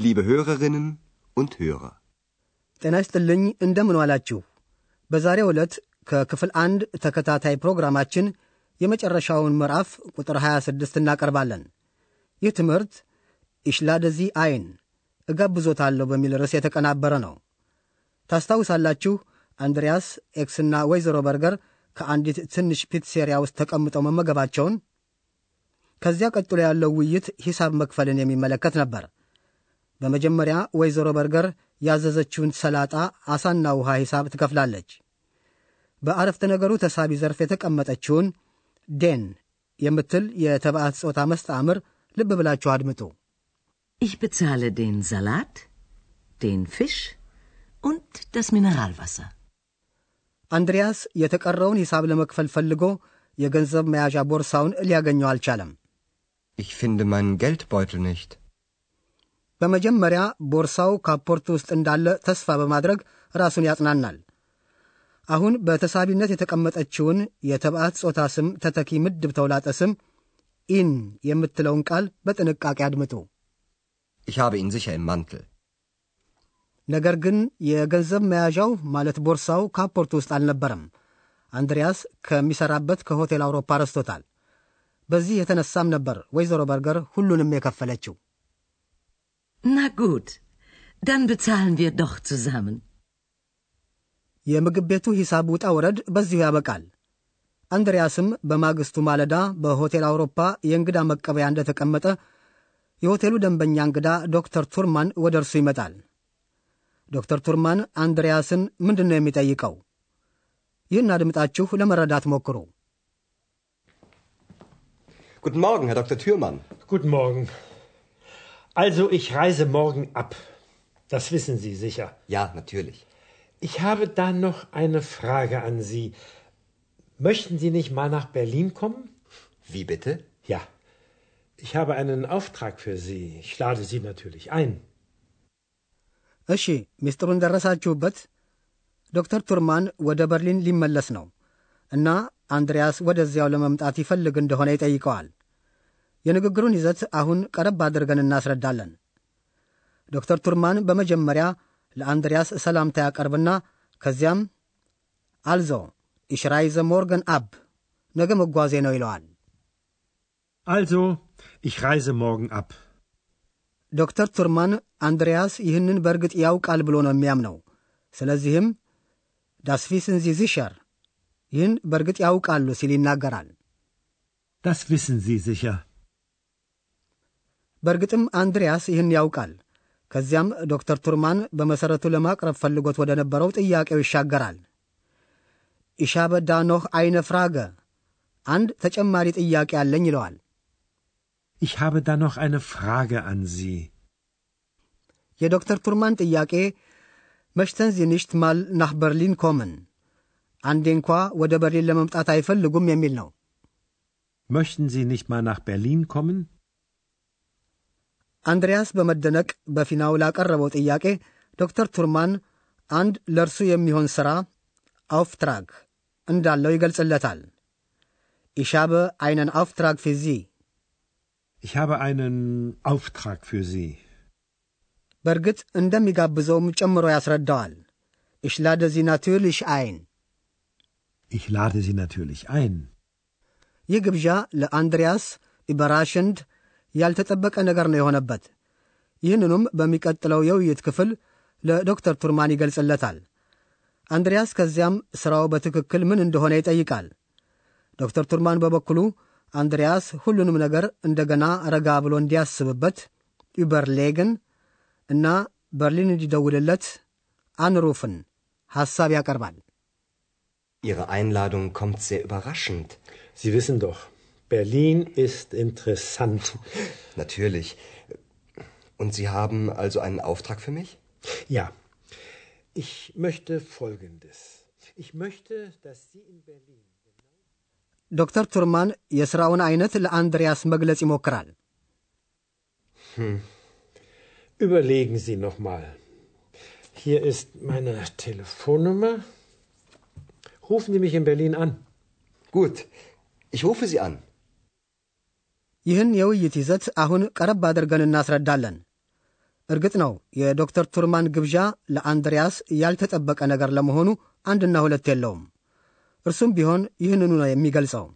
Liebe Hörerinnen und Hörer. ጤና ይስጥልኝ እንደምን ዋላችሁ። በዛሬው ዕለት ከክፍል አንድ ተከታታይ ፕሮግራማችን የመጨረሻውን ምዕራፍ ቁጥር 26 እናቀርባለን። ይህ ትምህርት ich lade Sie ein እጋብዞታለሁ በሚል ርዕስ የተቀናበረ ነው። ታስታውሳላችሁ አንድሪያስ ኤክስና ወይዘሮ በርገር ከአንዲት ትንሽ ፒትሴሪያ ውስጥ ተቀምጠው መመገባቸውን። ከዚያ ቀጥሎ ያለው ውይይት ሂሳብ መክፈልን የሚመለከት ነበር። በመጀመሪያ ወይዘሮ በርገር ያዘዘችውን ሰላጣ፣ አሳና ውሃ ሂሳብ ትከፍላለች። በአረፍተ ነገሩ ተሳቢ ዘርፍ የተቀመጠችውን ዴን የምትል የተባዕት ጾታ መስተአምር ልብ ብላችሁ አድምጡ። Ich bezahle den Salat, den Fisch und das Mineralwasser. አንድሪያስ የተቀረውን ሂሳብ ለመክፈል ፈልጎ የገንዘብ መያዣ ቦርሳውን ሊያገኘው አልቻለም። Ich finde meinen Geldbeutel nicht. በመጀመሪያ ቦርሳው ካፖርት ውስጥ እንዳለ ተስፋ በማድረግ ራሱን ያጽናናል። አሁን በተሳቢነት የተቀመጠችውን የተባዕት ጾታ ስም ተተኪ ምድብ ተውላጠ ስም ihn የምትለውን ቃል በጥንቃቄ አድምጡ። Ich habe ihn sicher im Mantel. ነገር ግን የገንዘብ መያዣው ማለት ቦርሳው ካፖርት ውስጥ አልነበረም። አንድሪያስ ከሚሠራበት ከሆቴል አውሮፓ ረስቶታል። በዚህ የተነሳም ነበር ወይዘሮ በርገር ሁሉንም የከፈለችው። Na gut, dann bezahlen wir doch zusammen. የምግብ ቤቱ ሂሳብ ውጣ ውረድ በዚሁ ያበቃል። አንድሪያስም በማግስቱ ማለዳ በሆቴል አውሮፓ የእንግዳ መቀበያ እንደተቀመጠ የሆቴሉ ደንበኛ እንግዳ ዶክተር ቱርማን ወደ እርሱ ይመጣል። ዶክተር ቱርማን አንድሪያስን ምንድን ነው የሚጠይቀው? ይህን አድምጣችሁ ለመረዳት ሞክሩ። Guten Morgen, Herr Dr. Thürmann. Guten Morgen. Also, ich reise morgen ab. Das wissen Sie sicher. Ja, natürlich. Ich habe da noch eine Frage an Sie. Möchten Sie nicht mal nach Berlin kommen? Wie bitte? Ja. Ich habe einen Auftrag für Sie. Ich lade Sie natürlich ein. እሺ ምስጢሩን ደረሳችሁበት። ዶክተር ቱርማን ወደ በርሊን ሊመለስ ነው እና አንድሪያስ ወደዚያው ለመምጣት ይፈልግ እንደሆነ ይጠይቀዋል። የንግግሩን ይዘት አሁን ቀረብ አድርገን እናስረዳለን። ዶክተር ቱርማን በመጀመሪያ ለአንድሪያስ ሰላምታ ያቀርብና ከዚያም also ich reise morgen ab ነገ መጓዜ ነው ይለዋል። ich reise morgen ab. ዶክተር ቱርማን አንድሪያስ ይህንን በእርግጥ ያውቃል ብሎ ነው የሚያምነው። ስለዚህም das wissen Sie sicher ይህን በእርግጥ ያውቃሉ ሲል ይናገራል። Sie sicher. በእርግጥም አንድሪያስ ይህን ያውቃል። ከዚያም ዶክተር ቱርማን በመሠረቱ ለማቅረብ ፈልጎት ወደ ነበረው ጥያቄው ይሻገራል። ich habe da noch eine Frage አንድ ተጨማሪ ጥያቄ አለኝ ይለዋል። Ich habe da noch eine Frage an Sie. የዶክተር ቱርማን ጥያቄ መሽተን ዚ ንሽት ማል ናህ በርሊን ኮምን አንዴ እንኳ ወደ በርሊን ለመምጣት አይፈልጉም የሚል ነው። Möchten Sie nicht mal nach Berlin kommen? አንድሪያስ በመደነቅ በፊናው ላቀረበው ጥያቄ ዶክተር ቱርማን አንድ ለእርሱ የሚሆን ሥራ Auftrag እንዳለው ይገልጽለታል። ich habe einen Auftrag für Sie Ich habe einen Auftrag für Sie. በእርግጥ እንደሚጋብዘውም ጨምሮ ያስረዳዋል። ich lade Sie natürlich ein Ich lade Sie natürlich ein. ይህ ግብዣ ለአንድሪያስ überraschend ያልተጠበቀ ነገር ነው የሆነበት። ይህንኑም በሚቀጥለው የውይይት ክፍል ለዶክተር ቱርማን ይገልጽለታል። አንድሪያስ ከዚያም ሥራው በትክክል ምን እንደሆነ ይጠይቃል። ዶክተር ቱርማን በበኩሉ አንድሪያስ ሁሉንም ነገር እንደገና ረጋ ብሎ እንዲያስብበት ዩበርሌግን እና በርሊን እንዲደውልለት አንሩፍን ሐሳብ ያቀርባል። Ihre Einladung kommt sehr überraschend. Sie wissen doch, Berlin ist interessant. Natürlich. Und Sie haben also einen Auftrag für mich? Ja. Ich möchte Folgendes. Ich möchte, dass Sie in Berlin. ዶክተር ቱርማን የሥራውን ዐይነት ለአንድሪያስ መግለጽ ይሞክራል። Überlegen Sie nochmal. Hier ist meine Telefonnummer. Rufen Sie mich in Berlin an. Gut, ich rufe Sie an. ይህን የውይይት ይዘት አሁን ቀረብ አድርገን እናስረዳለን። እርግጥ ነው የዶክተር ቱርማን ግብዣ ለአንድሪያስ ያልተጠበቀ ነገር ለመሆኑ አንድና ሁለት የለውም። እርሱም ቢሆን ይህንኑ ነው የሚገልጸው።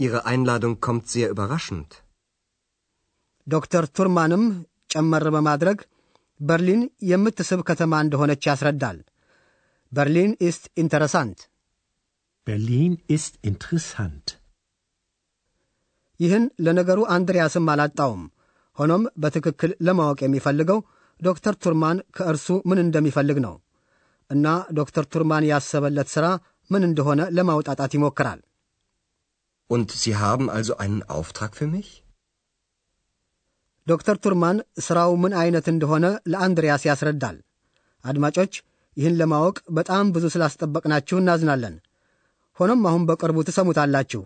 Ihre Einladung kommt sehr überraschend. ዶክተር ቱርማንም ጨመር በማድረግ በርሊን የምትስብ ከተማ እንደሆነች ያስረዳል። Berlin ist interessant። Berlin ist interessant. ይህን ለነገሩ አንድሪያስም አላጣውም። ሆኖም በትክክል ለማወቅ የሚፈልገው ዶክተር ቱርማን ከእርሱ ምን እንደሚፈልግ ነው እና ዶክተር ቱርማን ያሰበለት ሥራ ምን እንደሆነ ለማውጣጣት ይሞክራል። Und Sie haben also einen Auftrag für mich? ዶክተር ቱርማን ሥራው ምን ዐይነት እንደሆነ ለአንድሪያስ ያስረዳል። አድማጮች ይህን ለማወቅ በጣም ብዙ ስላስጠበቅናችሁ እናዝናለን። ሆኖም አሁን በቅርቡ ትሰሙታላችሁ።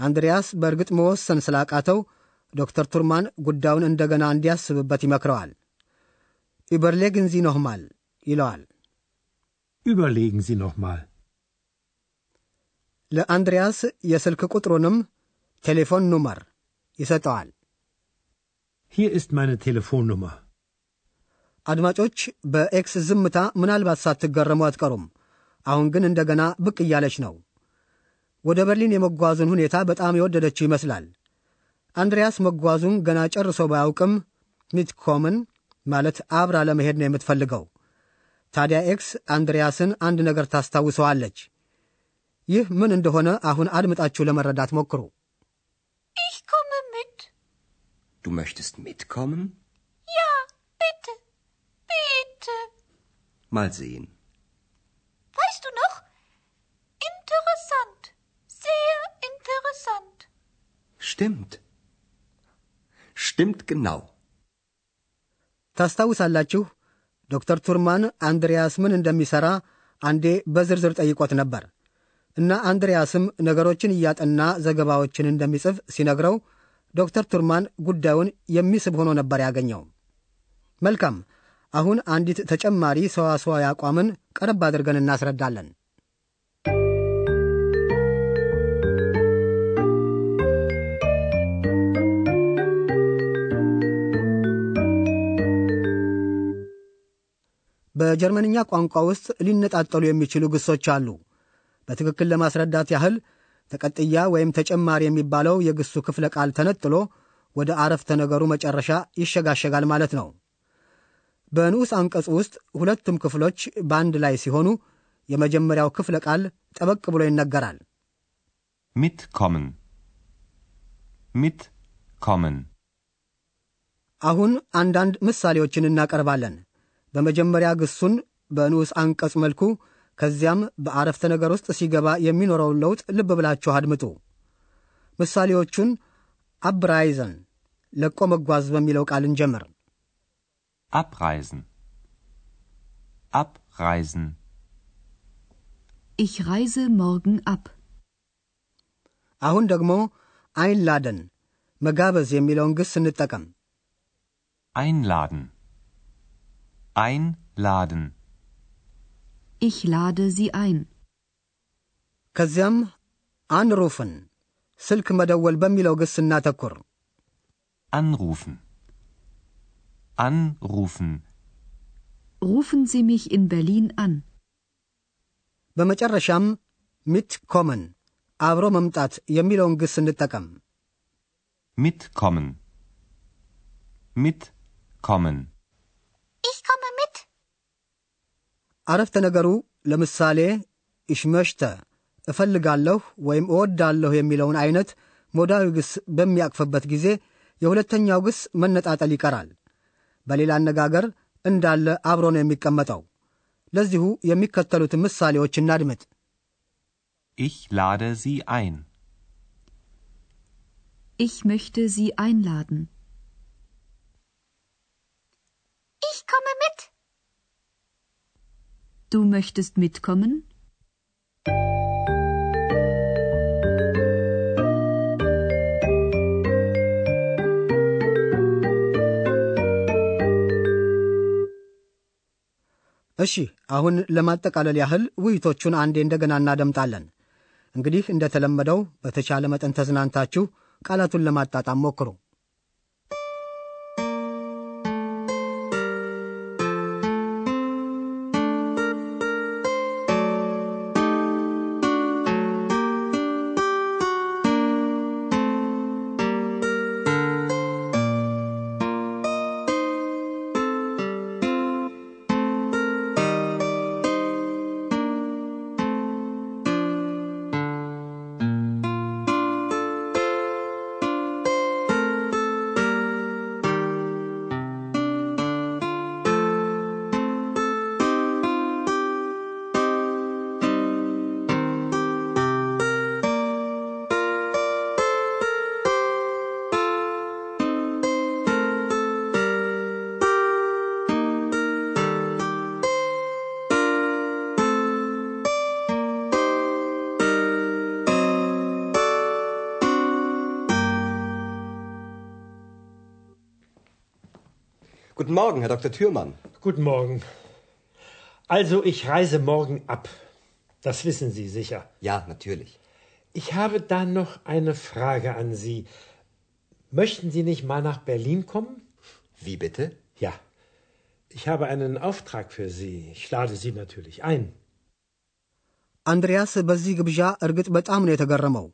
አንድሪያስ በእርግጥ መወሰን ስላቃተው ዶክተር ቱርማን ጉዳዩን እንደገና እንዲያስብበት ይመክረዋል። ዩበርሌግን ዚ ኖህማል ይለዋል። Überlegen Sie nochmal. ለአንድሪያስ የስልክ ቁጥሩንም ቴሌፎን ኑመር ይሰጠዋል። Hier ist meine Telefonnummer. አድማጮች በኤክስ ዝምታ ምናልባት ሳትገረሙ አትቀሩም። አሁን ግን እንደገና ብቅ እያለች ነው። ወደ በርሊን የመጓዙን ሁኔታ በጣም የወደደችው ይመስላል። አንድሪያስ መጓዙን ገና ጨርሶ ባያውቅም mitkommen ማለት አብራ ለመሄድ ነው የምትፈልገው። ታዲያ ኤክስ አንድሪያስን አንድ ነገር ታስታውሰዋለች። ይህ ምን እንደሆነ አሁን አድምጣችሁ ለመረዳት ሞክሩ። Ich komme mit. Du möchtest mitkommen? Ja, bitte. Bitte. Mal sehen. Stimmt. Stimmt genau. ታስታውሳላችሁ ዶክተር ቱርማን አንድሪያስ ምን እንደሚሠራ አንዴ በዝርዝር ጠይቆት ነበር እና አንድሪያስም ነገሮችን እያጠና ዘገባዎችን እንደሚጽፍ ሲነግረው ዶክተር ቱርማን ጉዳዩን የሚስብ ሆኖ ነበር ያገኘው። መልካም፣ አሁን አንዲት ተጨማሪ ሰዋሰዋዊ አቋምን ቀረብ አድርገን እናስረዳለን። በጀርመንኛ ቋንቋ ውስጥ ሊነጣጠሉ የሚችሉ ግሶች አሉ። በትክክል ለማስረዳት ያህል ተቀጥያ ወይም ተጨማሪ የሚባለው የግሱ ክፍለ ቃል ተነጥሎ ወደ አረፍተ ነገሩ መጨረሻ ይሸጋሸጋል ማለት ነው። በንዑስ አንቀጽ ውስጥ ሁለቱም ክፍሎች በአንድ ላይ ሲሆኑ የመጀመሪያው ክፍለ ቃል ጠበቅ ብሎ ይነገራል። Mitkommen. Mitkommen. አሁን አንዳንድ ምሳሌዎችን እናቀርባለን። በመጀመሪያ ግሱን በንዑስ አንቀጽ መልኩ ከዚያም በአረፍተ ነገር ውስጥ ሲገባ የሚኖረውን ለውጥ ልብ ብላችሁ አድምጡ። ምሳሌዎቹን አብራይዘን ለቆ መጓዝ በሚለው ቃል እንጀምር። Abreisen. Abreisen. Ich reise morgen ab. አሁን ደግሞ አይንላደን መጋበዝ የሚለውን ግስ እንጠቀም። Einladen. Einladen. Ich lade Sie ein. ከዚያም አንሩፍን ስልክ መደወል በሚለው ግስ እናተኩር። Anrufen. Anrufen. Rufen Sie mich in Berlin an. በመጨረሻም ሚት ኮመን አብሮ መምጣት የሚለውን ግስ እንጠቀም። Mitkommen. Mitkommen. Ich komme mit. አረፍተ ነገሩ ለምሳሌ ich möchte እፈልጋለሁ ወይም እወዳለሁ የሚለውን አይነት ሞዳዊ ግስ በሚያቅፍበት ጊዜ የሁለተኛው ግስ መነጣጠል ይቀራል። በሌላ አነጋገር እንዳለ አብሮ ነው የሚቀመጠው። ለዚሁ የሚከተሉትን ምሳሌዎች እናድምጥ። Ich lade Sie ein. Ich möchte Sie einladen. Ich komme mit. Du möchtest mitkommen? እሺ አሁን ለማጠቃለል ያህል ውይይቶቹን አንዴ እንደገና እናደምጣለን። እንግዲህ እንደተለመደው በተቻለ መጠን ተዝናንታችሁ ቃላቱን ለማጣጣም ሞክሩ። Guten Morgen, Herr Dr. Thürmann. Guten Morgen. Also, ich reise morgen ab. Das wissen Sie sicher. Ja, natürlich. Ich habe da noch eine Frage an Sie. Möchten Sie nicht mal nach Berlin kommen? Wie bitte? Ja. Ich habe einen Auftrag für Sie. Ich lade Sie natürlich ein. አንድሪያስ በዚህ ግብዣ እርግጥ በጣም ነው የተገረመው።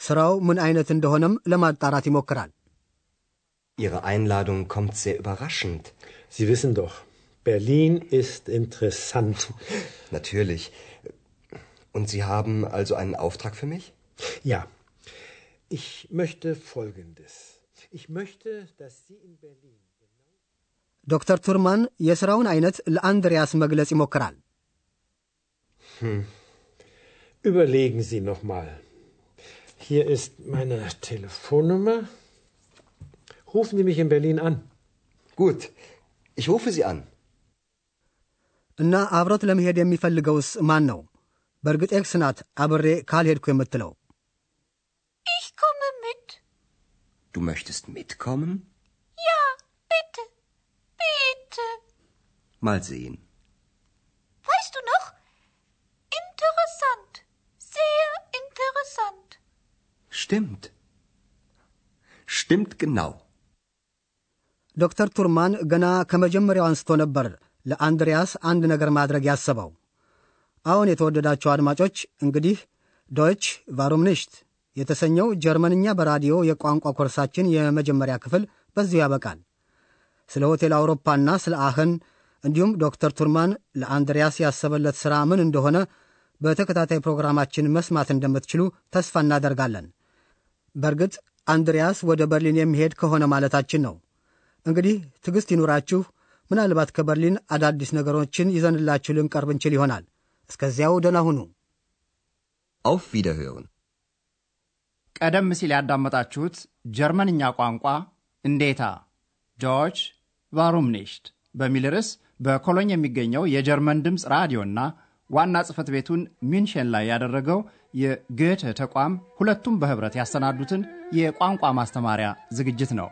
ሥራው ምን አይነት እንደሆነም ለማጣራት ይሞክራል። Ihre Einladung kommt sehr überraschend. Sie wissen doch, Berlin ist interessant. Natürlich. Und Sie haben also einen Auftrag für mich? Ja. Ich möchte Folgendes. Ich möchte, dass Sie in Berlin. ዶክተር ቱርማን የሥራውን አይነት ለአንድሪያስ መግለጽ ይሞክራል። Überlegen Sie noch mal. Hier ist meine Telefonnummer. Rufen Sie mich in Berlin an. Gut. Ich rufe Sie an. እና አብሮት ለመሄድ የሚፈልገውስ ማን ነው? በእርግጥ ኤክስ ናት አብሬ ካልሄድኩ የምትለው። Ich komme mit. Du möchtest mitkommen? Ja, bitte. Bitte. Mal sehen. Weißt du noch? Interessant. Sehr interessant. Stimmt. Stimmt genau. ዶክተር ቱርማን ገና ከመጀመሪያው አንስቶ ነበር ለአንድሪያስ አንድ ነገር ማድረግ ያሰበው። አሁን የተወደዳቸው አድማጮች እንግዲህ ዶይች ቫሩም ንሽት የተሰኘው ጀርመንኛ በራዲዮ የቋንቋ ኮርሳችን የመጀመሪያ ክፍል በዚሁ ያበቃል። ስለ ሆቴል አውሮፓና ስለ አህን እንዲሁም ዶክተር ቱርማን ለአንድሪያስ ያሰበለት ሥራ ምን እንደሆነ በተከታታይ ፕሮግራማችን መስማት እንደምትችሉ ተስፋ እናደርጋለን። በእርግጥ አንድሪያስ ወደ በርሊን የሚሄድ ከሆነ ማለታችን ነው። እንግዲህ ትዕግሥት ይኑራችሁ። ምናልባት ከበርሊን አዳዲስ ነገሮችን ይዘንላችሁ ልንቀርብ እንችል ይሆናል። እስከዚያው ደህና ሁኑ። Auf Wiederhören. ቀደም ሲል ያዳመጣችሁት ጀርመንኛ ቋንቋ እንዴታ Deutsch warum nicht በሚል ርዕስ በኮሎኝ የሚገኘው የጀርመን ድምፅ ራዲዮና ዋና ጽሕፈት ቤቱን ሚንሽን ላይ ያደረገው የ Goethe ተቋም ሁለቱም በኅብረት ያሰናዱትን የቋንቋ ማስተማሪያ ዝግጅት ነው።